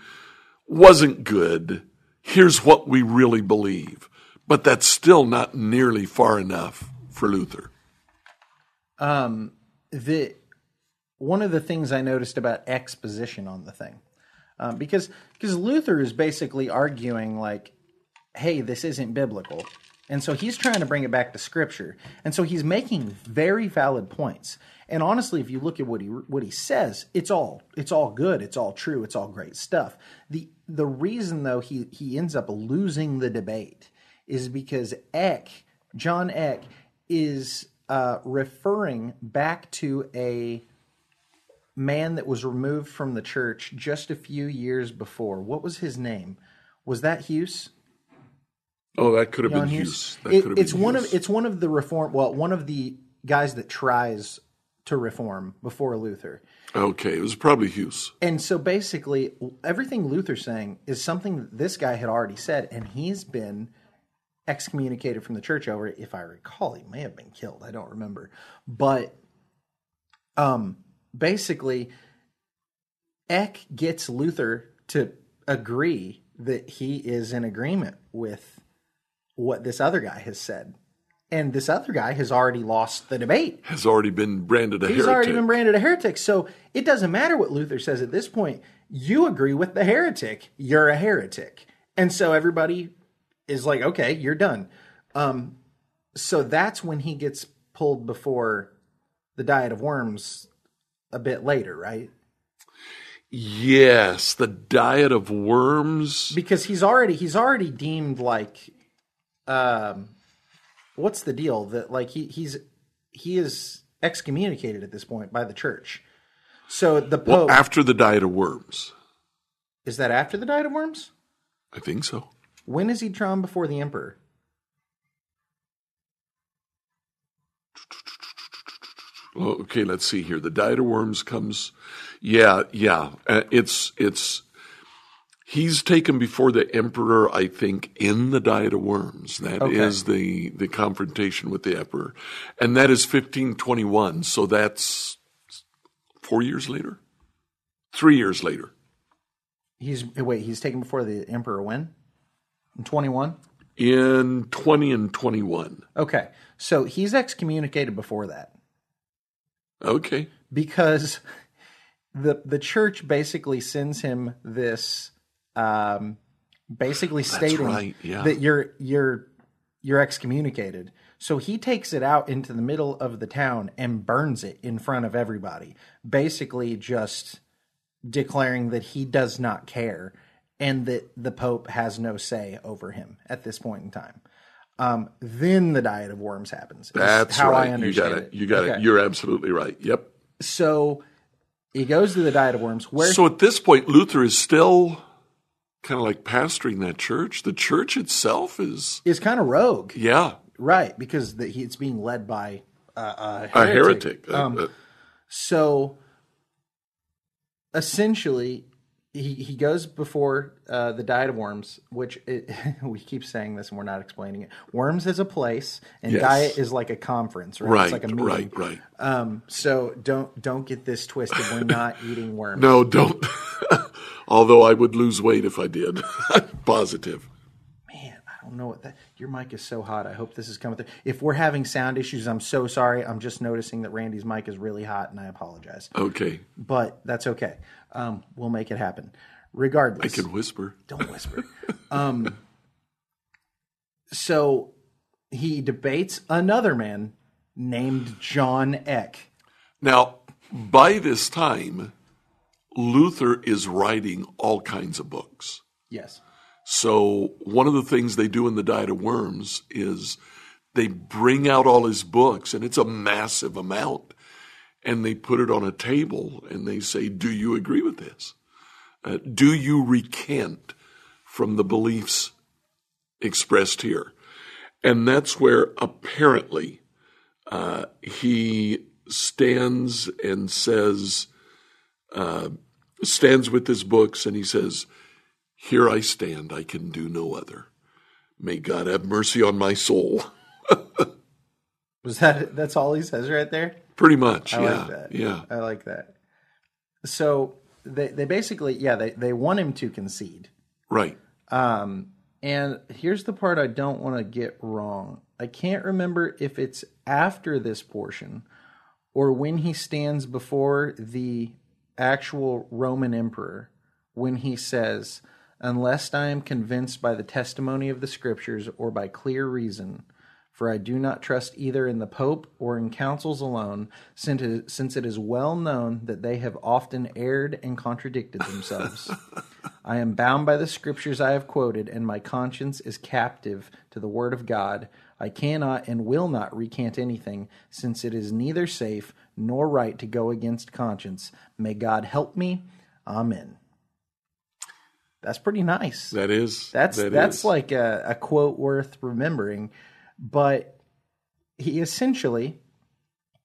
S2: wasn't good. Here's what we really believe." But that's still not nearly far enough for Luther.
S1: Um, the one of the things I noticed about exposition on the thing, um, because because Luther is basically arguing like, hey, this isn't biblical, and so he's trying to bring it back to Scripture, and so he's making very valid points. And honestly, if you look at what he what he says, it's all it's all good, it's all true, it's all great stuff. the The reason though he he ends up losing the debate is because Eck, John Eck, is uh, referring back to a man that was removed from the church just a few years before. What was his name? Was that Hughes?
S2: Oh, that could have
S1: John
S2: been
S1: Hughes.
S2: Hughes. That
S1: It, it's
S2: been
S1: one
S2: Hughes.
S1: of it's one of the reform. Well, one of the guys that tries to reform before Luther.
S2: Okay, it was probably Hughes.
S1: And so basically, everything Luther's saying is something that this guy had already said, and he's been excommunicated from the church over it. If I recall, he may have been killed. I don't remember. But um, basically, Eck gets Luther to agree that he is in agreement with what this other guy has said. And this other guy has already lost the debate.
S2: Has already been branded a heretic.
S1: He's
S2: heretic.
S1: already been branded a heretic. So it doesn't matter what Luther says at this point. You agree with the heretic. You're a heretic. And so everybody is like, okay, you're done. Um, so that's when he gets pulled before the Diet of Worms a bit later, right?
S2: yes, the diet of worms.
S1: Because he's already he's already deemed like um what's the deal? That like he he's he is excommunicated at this point by the church. So the Pope
S2: Well, after the diet of worms.
S1: Is that after the Diet of Worms?
S2: I think so.
S1: When is he drawn before the Emperor?
S2: Okay, let's see here. The diet of worms comes. Yeah, yeah. Uh, it's it's. He's taken before the emperor, I think, in the diet of worms. That is
S1: Okay.
S2: the the confrontation with the emperor, and that is 1521. So that's four years later, three years later.
S1: He's wait, he's taken before the Emperor when? In 21?
S2: In 20 and 21.
S1: Okay. So he's excommunicated before that
S2: Okay.
S1: because the the church basically sends him this um basically stating
S2: right, yeah.
S1: that you're you're you're excommunicated. So he takes it out into the middle of the town and burns it in front of everybody, basically just declaring that he does not care and that the Pope has no say over him at this point in time. Um, then the Diet of Worms happens.
S2: That's
S1: how
S2: right.
S1: I
S2: you
S1: understand
S2: got it. You got it. You're absolutely right. Yep.
S1: So he goes to the Diet of Worms, where
S2: So at this point, Luther is still kind of like pastoring that church. The church itself is,
S1: is kind of rogue,
S2: yeah,
S1: right? Because the, he, it's being led by uh,
S2: a heretic. Uh,
S1: Um,
S2: uh,
S1: So essentially, he, he goes before uh, the Diet of Worms, which it, we keep saying this and we're not explaining it. Worms is a place, and
S2: Yes.
S1: Diet is like a conference, right?
S2: right,
S1: It's like a meeting.
S2: right, right.
S1: Um, so don't don't get this twisted. We're not eating worms.
S2: No, don't. Although I would lose weight if I did. Positive.
S1: Don't know what that. Your mic is so hot. I hope this is coming through. If we're having sound issues, I'm so sorry. I'm just noticing that Randy's mic is really hot, and I apologize.
S2: Okay.
S1: But that's okay. Um, we'll make it happen. Regardless, I
S2: can whisper.
S1: don't whisper. um, so he debates another man named John Eck.
S2: Now, by this time, Luther is writing all kinds of books.
S1: Yes.
S2: So one of the things they do in the Diet of Worms is they bring out all his books, and it's a massive amount, and they put it on a table, and they say, "Do you agree with this? Uh, do you recant from the beliefs expressed here?" And that's where apparently uh, he stands and says, uh, stands with his books and he says, Here I stand, I can do no other. May God have mercy on my soul.
S1: Was that that's all he says right there?
S2: Pretty much,
S1: I
S2: yeah.
S1: like that.
S2: Yeah.
S1: I like that. So they they basically yeah they they want him to concede.
S2: Right.
S1: Um, and here's the part I don't want to get wrong. I can't remember if it's after this portion or when he stands before the actual Roman emperor when he says, Unless I am convinced by the testimony of the scriptures or by clear reason, for I do not trust either in the Pope or in councils alone, since it is well known that they have often erred and contradicted themselves. I am bound by the scriptures I have quoted, and my conscience is captive to the word of God. I cannot and will not recant anything, since it is neither safe nor right to go against conscience. May God help me. Amen. That's pretty nice.
S2: That is.
S1: That's
S2: that
S1: that's
S2: is.
S1: like a, a quote worth remembering. But he essentially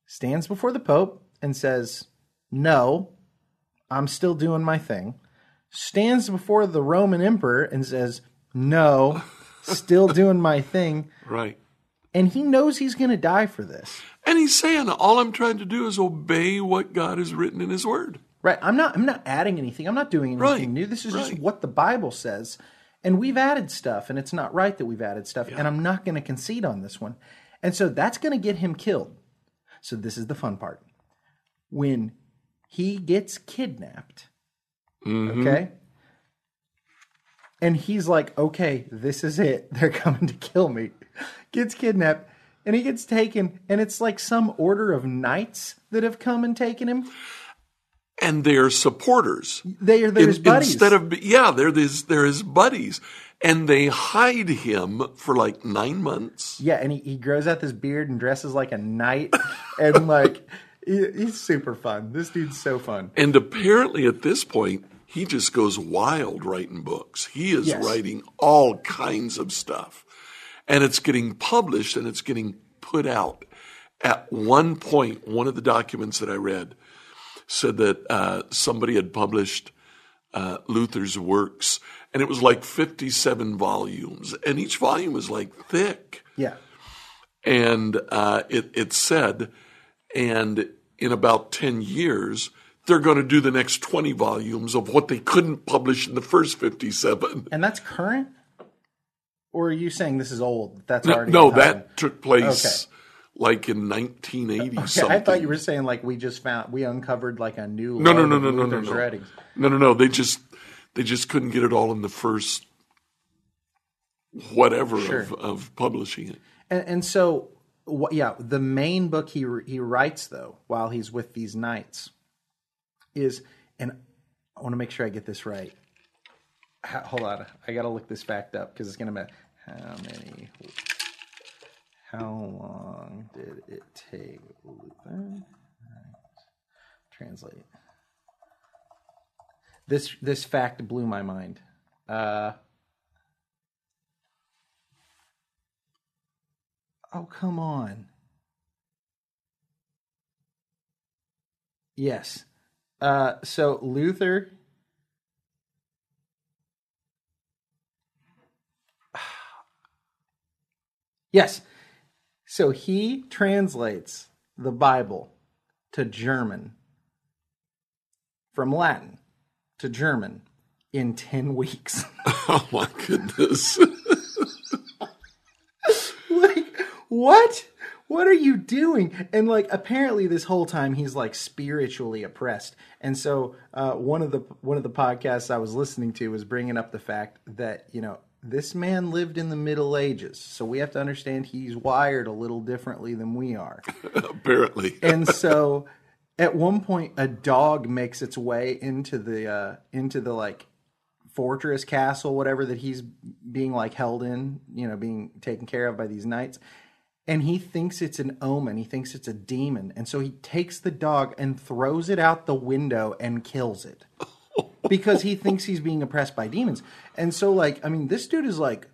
S1: stands before the Pope and says, No, I'm still doing my thing. Stands before the Roman Emperor and says, No, still doing my thing.
S2: right.
S1: And he knows he's going to die for this.
S2: And he's saying, all I'm trying to do is obey what God has written in his word.
S1: Right. I'm not I'm not adding anything. I'm not doing anything
S2: Right,
S1: new. This is just what the Bible says. And we've added stuff and it's not right that we've added stuff and I'm not going to concede on this one. And so that's going to get him killed. So this is the fun part. When he gets kidnapped, mm-hmm. okay? And he's like, "Okay, this is it. They're coming to kill me." Gets kidnapped and he gets taken and it's like some order of knights that have come and taken him.
S2: And they're supporters.
S1: They are
S2: In-
S1: his buddies.
S2: Instead of, yeah, they're his, they're his buddies. And they hide him for like nine months.
S1: Yeah, and he, he grows out this beard and dresses like a knight, and like he, he's super fun. This dude's so fun.
S2: And apparently at this point, he just goes wild writing books. He is
S1: Yes.
S2: writing all kinds of stuff. And it's getting published and it's getting put out. At one point, one of the documents that I read said that uh, somebody had published uh, Luther's works, and it was like 57 volumes, and each volume was like thick
S1: Yeah,
S2: and uh, it, it said, and in about 10 years, they're going to do the next 20 volumes of what they couldn't publish in the first 57.
S1: and that's current. Or are you saying this is old? That's
S2: No,
S1: already
S2: no, that took place
S1: Okay.
S2: Like in 1980
S1: Okay,
S2: something.
S1: I thought you were saying like we just found we uncovered like a new
S2: no, no, no, no, no, no, no.
S1: writings.
S2: No, no, no. They just they just couldn't get it all in the first whatever
S1: Sure.
S2: of, of publishing it.
S1: And, and so, yeah, the main book he he writes though while he's with these knights is, and I want to make sure I get this right. Hold on, I got to look this fact up because it's gonna be how many. How long did it take Luther? Translate. This this fact blew my mind. Uh, Oh, come on. Yes. Uh, so Luther. Yes. So he translates the Bible to German from Latin to German in 10 weeks.
S2: Oh my goodness.
S1: like what what are you doing and like apparently this whole time he's like spiritually oppressed and so uh, one of the one of the podcasts i was listening to was bringing up the fact that you know this man lived in the middle ages so we have to understand he's wired a little differently than we are.
S2: Apparently.
S1: and so at one point a dog makes its way into the uh into the like fortress castle whatever that he's being like held in you know being taken care of by these knights. And he thinks it's an omen. He thinks it's a demon. And so he takes the dog and throws it out the window and kills it because he thinks he's being oppressed by demons and so like i mean this dude is like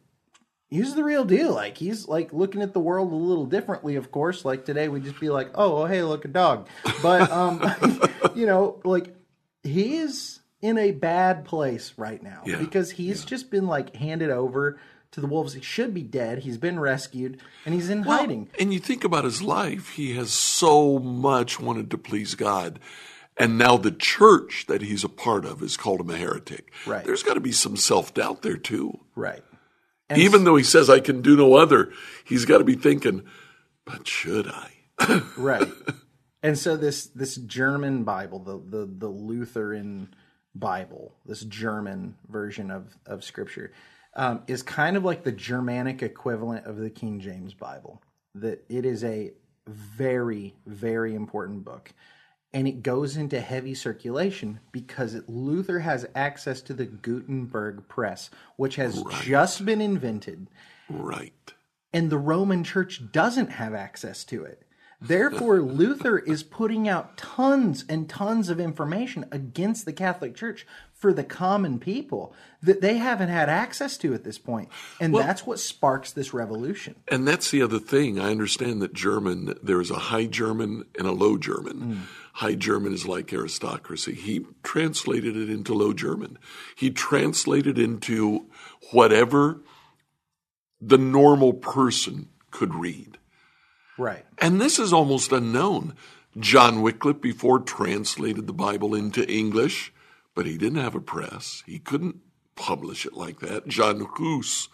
S1: he's the real deal. Like he's like looking at the world a little differently, of course. Like today we just be like, oh, well, hey, look a dog. But um you know, like he is in a bad place right now
S2: Yeah,
S1: because he's just been like handed over to the wolves. He should be dead. He's been rescued and he's in
S2: Well,
S1: hiding.
S2: And you think about his life, he has so much wanted to please God. And now the church that he's a part of has called him a heretic.
S1: Right.
S2: There's got to be some self doubt there too.
S1: Right. And
S2: Even though he says, I can do no other, he's got to be thinking, but should I?
S1: right and so this this german bible the the, the lutheran bible this german version of of scripture um, is kind of like the germanic equivalent of the king james bible that it is a very very important book and it goes into heavy circulation because it, luther has access to the gutenberg press which has just been invented
S2: right.
S1: and the Roman church doesn't have access to it. Therefore, Luther is putting out tons and tons of information against the Catholic Church for the common people that they haven't had access to at this point. And that's what sparks this revolution.
S2: And that's the other thing. I understand that German, there is a high German and a low German. Mm. High German is like aristocracy. He translated it into low German. He translated into whatever the normal person could read.
S1: Right.
S2: And this is almost unknown. John Wycliffe before translated the Bible into English, but he didn't have a press. He couldn't publish it like that. John Hus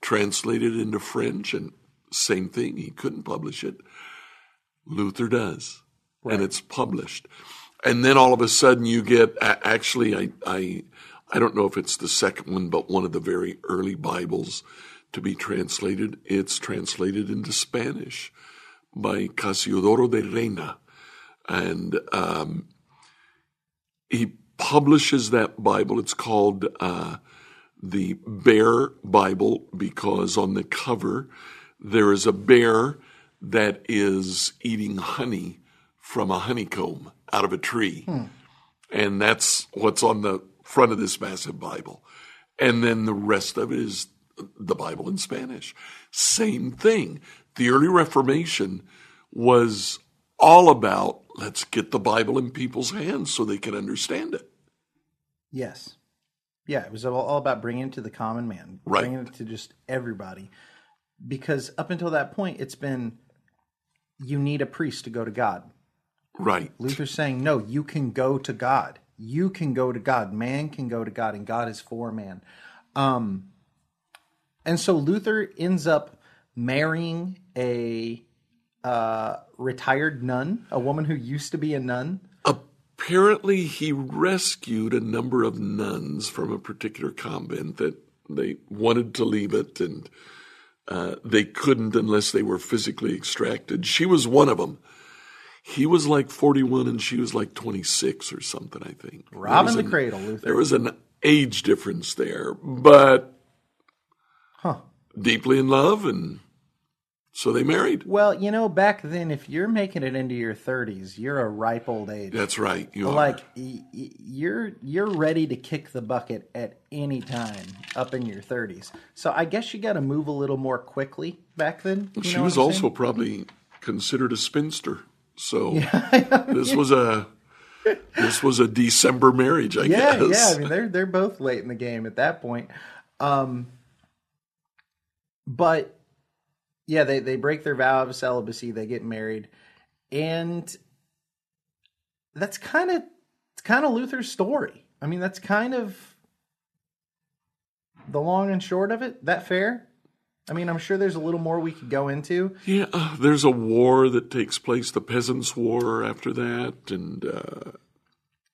S2: translated it into French, and same thing, he couldn't publish it. Luther does, and it's published. And then all of a sudden, you get actually, I, I, I don't know if it's the second one, but one of the very early Bibles to be translated. It's translated into Spanish by Casiodoro de Reina. And um, he publishes that Bible. It's called uh, the Bear Bible because on the cover there is a bear that is eating honey from a honeycomb out of a tree. Hmm. And that's what's on the front of this massive Bible. And then the rest of it is the Bible in Spanish. Same thing. The early Reformation was all about let's get the Bible in people's hands so they can understand it.
S1: Yes. Yeah, it was all, all about bringing it to the common man,
S2: Right.
S1: bringing it to just everybody. Because up until that point, it's been you need a priest to go to God.
S2: Right.
S1: Luther's saying, no, you can go to God. You can go to God. Man can go to God, and God is for man. Um, and so Luther ends up marrying a uh, retired nun, a woman who used to be a nun.
S2: Apparently, he rescued a number of nuns from a particular convent that they wanted to leave it and uh, they couldn't unless they were physically extracted. She was one of them. He was like 41 and she was like 26 or something, I think. Was
S1: the
S2: an-
S1: cradle, Luther.
S2: There was an age difference there, but
S1: Huh.
S2: deeply in love, and so they married.
S1: Well, you know, back then, if you're making it into your 30s, you're a ripe old age.
S2: That's right. You
S1: like y- y- you're you're ready to kick the bucket at any time up in your 30s. So I guess you got to move a little more quickly back then.
S2: she was also probably considered a spinster. So this was a this was a December marriage, I
S1: yeah,
S2: guess.
S1: yeah. I mean, they're they're both late in the game at that point. Um, but yeah, they they break their vow of celibacy. They get married, and that's kind of it's kind of Luther's story. I mean, that's kind of the long and short of it. That fair? I mean, I'm sure there's a little more we could go into.
S2: Yeah, uh, there's a war that takes place, the Peasants' War, after that, and uh,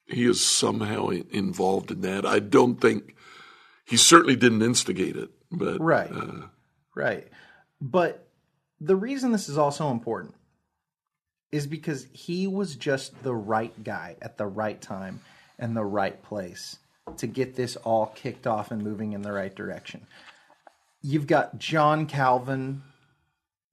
S2: he is somehow involved in that. I don't think he certainly didn't instigate it, but
S1: Right.
S2: uh,
S1: Right. But the reason this is also important is because he was just the right guy at the right time and the right place to get this all kicked off and moving in the right direction. You've got John Calvin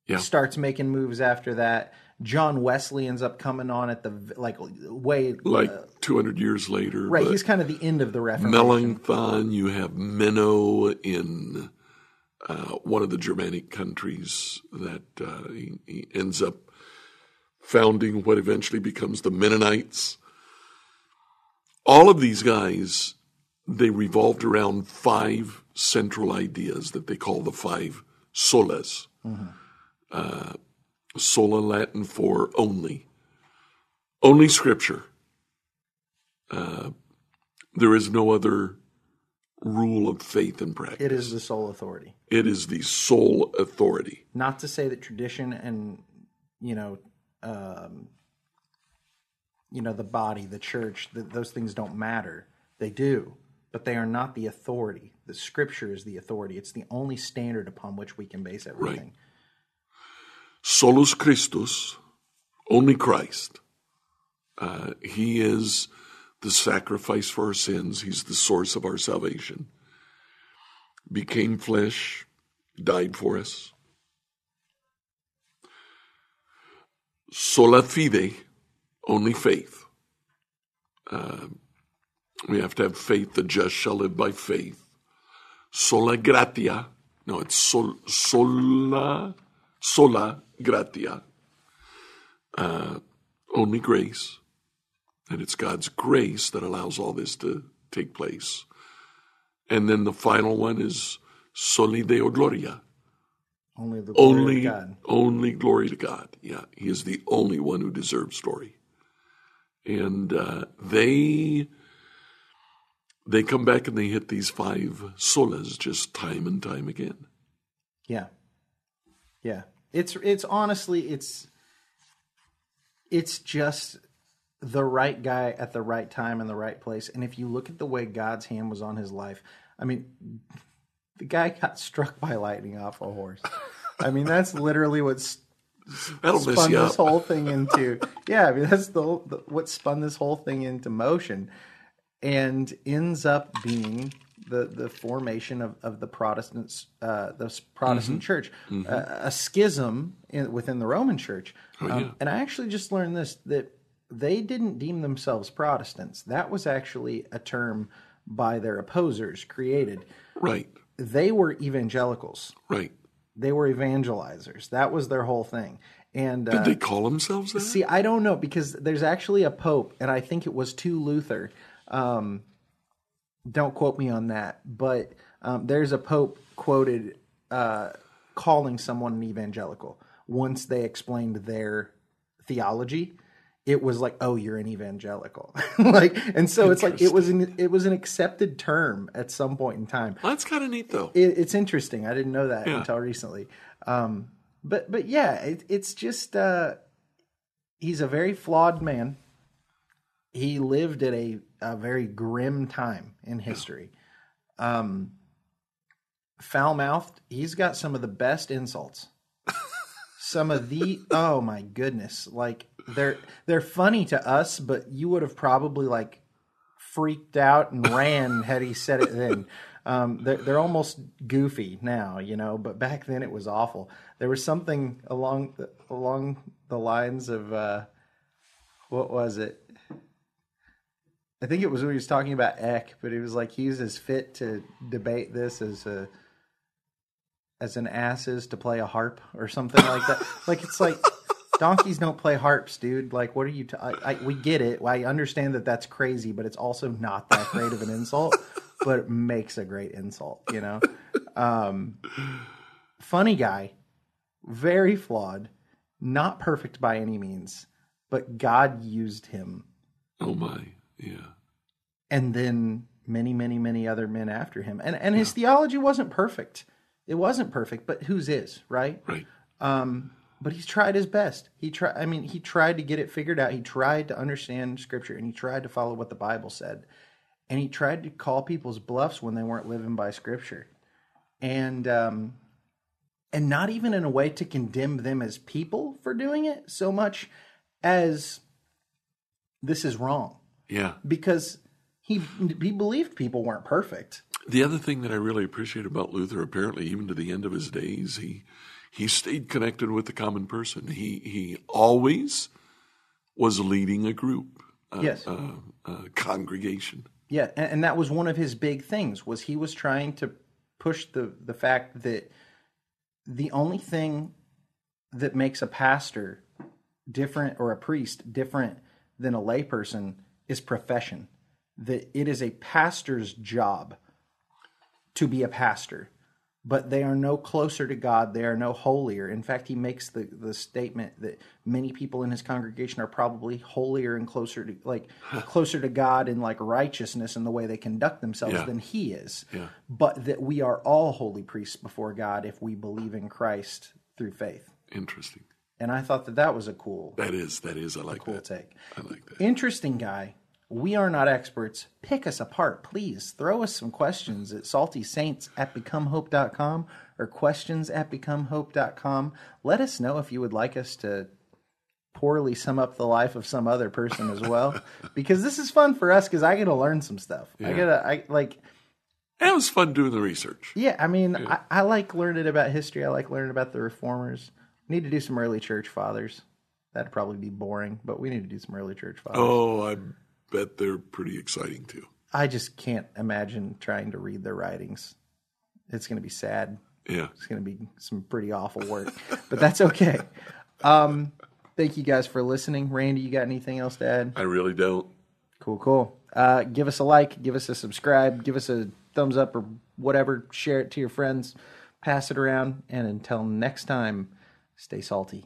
S2: yeah,
S1: starts making moves after that. John Wesley ends up coming on at the like way
S2: like 200 years later.
S1: right. He's kind of the end of the Reformation.
S2: Melanchthon, you have Menno in uh, one of the Germanic countries that uh, he, he ends up founding what eventually becomes the Mennonites. All of these guys, they revolved around five central ideas that they call the five solas. Uh, sola Latin for only. Only scripture. Uh, there is no other rule of faith and practice.
S1: It is the sole authority.
S2: It is the sole authority.
S1: Not to say that tradition and you know, um, you know, the body, the church, th those things don't matter. They do, but they are not the authority. The Scripture is the authority. It's the only standard upon which we can base everything.
S2: Solus Christus, only Christ. Uh, he is the sacrifice for our sins. He's the source of our salvation. Became flesh, died for us. Sola fide, only faith. Uh, we have to have faith. The just shall live by faith. Sola gratia. No, it's sol, sola, sola gratia. Uh, only grace. And it's God's grace that allows all this to take place. And then the final one is soli deo gloria.
S1: Only the glory
S2: Only,
S1: of God.
S2: only glory to God. Yeah, He is the only one who deserves glory. And uh, they they come back and they hit these five solas just time and time again.
S1: Yeah. Yeah. It's it's honestly it's it's just the right guy at the right time in the right place. And if you look at the way God's hand was on his life, I mean the guy got struck by lightning off a horse. I mean that's literally what's
S2: That'll
S1: spun this
S2: up.
S1: whole thing into yeah I mean that's the, the what spun this whole thing into motion and ends up being the the formation of, of the Protestants uh, the Protestant
S2: Mm-hmm.
S1: church uh, a schism in, within the Roman church um,
S2: Oh, yeah.
S1: and I actually just learned this that they didn't deem themselves Protestants that was actually a term by their opposers created
S2: Right,
S1: they were evangelicals
S2: right.
S1: they were evangelizers that was their whole thing and uh,
S2: Did they call themselves that?
S1: See, I don't know because there's actually a pope, and I think it was to Luther. Um, don't quote me on that, but um, there's a pope quoted uh, calling someone an evangelical once they explained their theology. It was like, oh, you're an evangelical, like, and so it's like it was an it was an accepted term at some point in time
S2: Well, that's kind of neat, though.
S1: it, it's interesting. I didn't know that
S2: Yeah.
S1: until recently. Um, but but yeah, it, it's just uh, he's a very flawed man. He lived at a, a very grim time in history. Um, foul mouthed. He's got some of the best insults. some of the oh my goodness, like they're they're funny to us, but you would have probably like freaked out and ran had he said it then. Um, they're, they're almost goofy now, you know, but back then it was awful. There was something along the, along the lines of uh, what was it? I think it was when he was talking about Eck, but he was like he's as fit to debate this as a as an ass is to play a harp or something like that. like it's like donkeys don't play harps, dude. Like what are you? T- I, I, we get it. I understand that that's crazy, but it's also not that great of an insult. but it makes a great insult, you know. Um, funny guy, very flawed, not perfect by any means, but God used him
S2: Oh, my. Yeah.
S1: and then many, many, many other men after him. And and his theology wasn't perfect. It wasn't perfect, but whose is, right?
S2: Right.
S1: Um, but he's tried his best. He tried. I mean, he tried to get it figured out. He tried to understand Scripture, and he tried to follow what the Bible said, and he tried to call people's bluffs when they weren't living by Scripture, and um, and not even in a way to condemn them as people for doing it so much as this is wrong
S2: Yeah.
S1: because he he believed people weren't perfect.
S2: The other thing that I really appreciate about Luther, apparently, even to the end of his days, he he stayed connected with the common person. He he always was leading a group, a,
S1: Yes.
S2: a, a congregation.
S1: Yeah, and, and that was one of his big things was he was trying to push the the fact that the only thing that makes a pastor different or a priest different than a layperson is profession. That it is a pastor's job to be a pastor, but they are no closer to God. They are no holier. In fact, he makes the, the statement that many people in his congregation are probably holier and closer to like closer to God in like righteousness and the way they conduct themselves
S2: Yeah.
S1: than he is.
S2: Yeah.
S1: But that we are all holy priests before God if we believe in Christ through faith.
S2: Interesting.
S1: And I thought that that was a cool,
S2: That is, that is. I like
S1: cool
S2: that.
S1: take.
S2: I like that.
S1: Interesting guy. We are not experts. Pick us apart, please. Throw us some questions at saltysaints at becomehope.com or questions at becomehope.com. Let us know if you would like us to poorly sum up the life of some other person as well. because this is fun for us because I get to learn some stuff. I get to, I like,
S2: And it was fun doing the research.
S1: yeah, I mean, I, I like learning about history. I like learning about the reformers. Need to do some early church fathers. That'd probably be boring, but we need to do some early church fathers.
S2: Oh, I bet they're pretty exciting too.
S1: I just can't imagine trying to read their writings. It's going to be sad.
S2: Yeah.
S1: It's going to be some pretty awful work, but that's okay. Um, thank you guys for listening. Randy, you got anything else to add?
S2: I really don't.
S1: Cool, cool. Uh, give us a like, give us a subscribe, give us a thumbs up or whatever. Share it to your friends, pass it around, and until next time, stay salty.